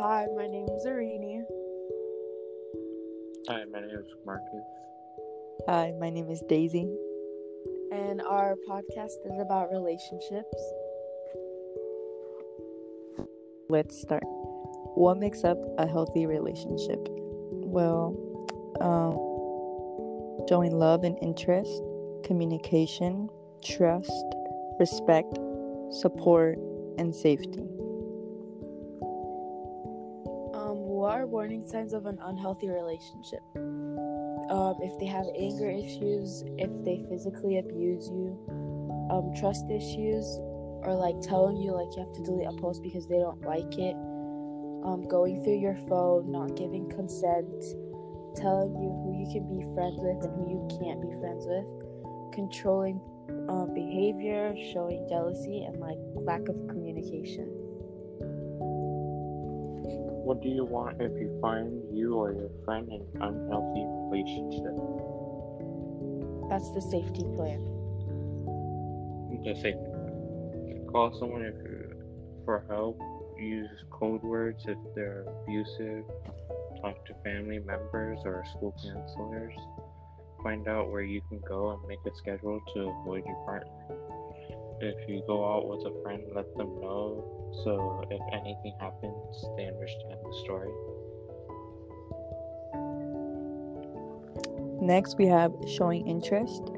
Hi, my name is Ereeny. Hi, my name is Marcus. Hi, my name is Daisy. And our podcast is about relationships. Let's start. What makes up a healthy relationship? Well, um, showing love and interest, communication, trust, respect, support, and safety. Are warning signs of an unhealthy relationship? Um, if they have anger issues, if they physically abuse you, um, trust issues, or like telling you like you have to delete a post because they don't like it, um, going through your phone, not giving consent, telling you who you can be friends with and who you can't be friends with, controlling uh, behavior, showing jealousy, and like lack of communication. What do you want if you find you or your friend in an unhealthy relationship? That's the safety plan. Just say, call someone if you, for help. Use code words if they're abusive. Talk to family members or school counselors. Find out where you can go and make a schedule to avoid your partner. If you go out with a friend, let them know so if anything happens, they understand the story. Next, we have showing interest.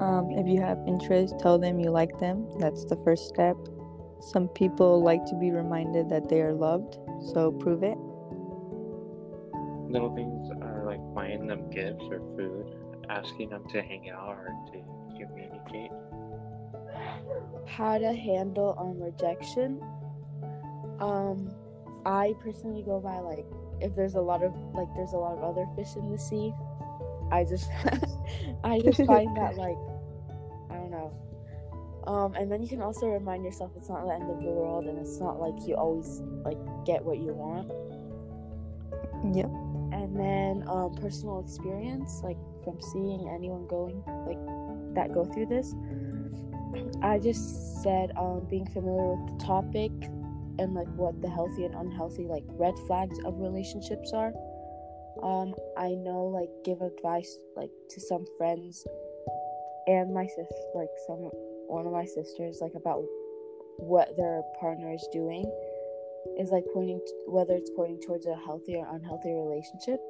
Um, if you have interest, tell them you like them. That's the first step. Some people like to be reminded that they are loved, so prove it. Little things are like buying them gifts or food, asking them to hang out or to communicate. How to handle um rejection. Um, I personally go by like if there's a lot of like there's a lot of other fish in the sea. I just I just find that like I don't know. Um, and then you can also remind yourself it's not the end of the world and it's not like you always like get what you want. Yep. And then um, personal experience, like from seeing anyone going like that go through this. I just said um, being familiar with the topic and like what the healthy and unhealthy like red flags of relationships are. Um, I know like give advice like to some friends and my sis like some one of my sisters like about what their partner is doing is like pointing whether it's pointing towards a healthy or unhealthy relationship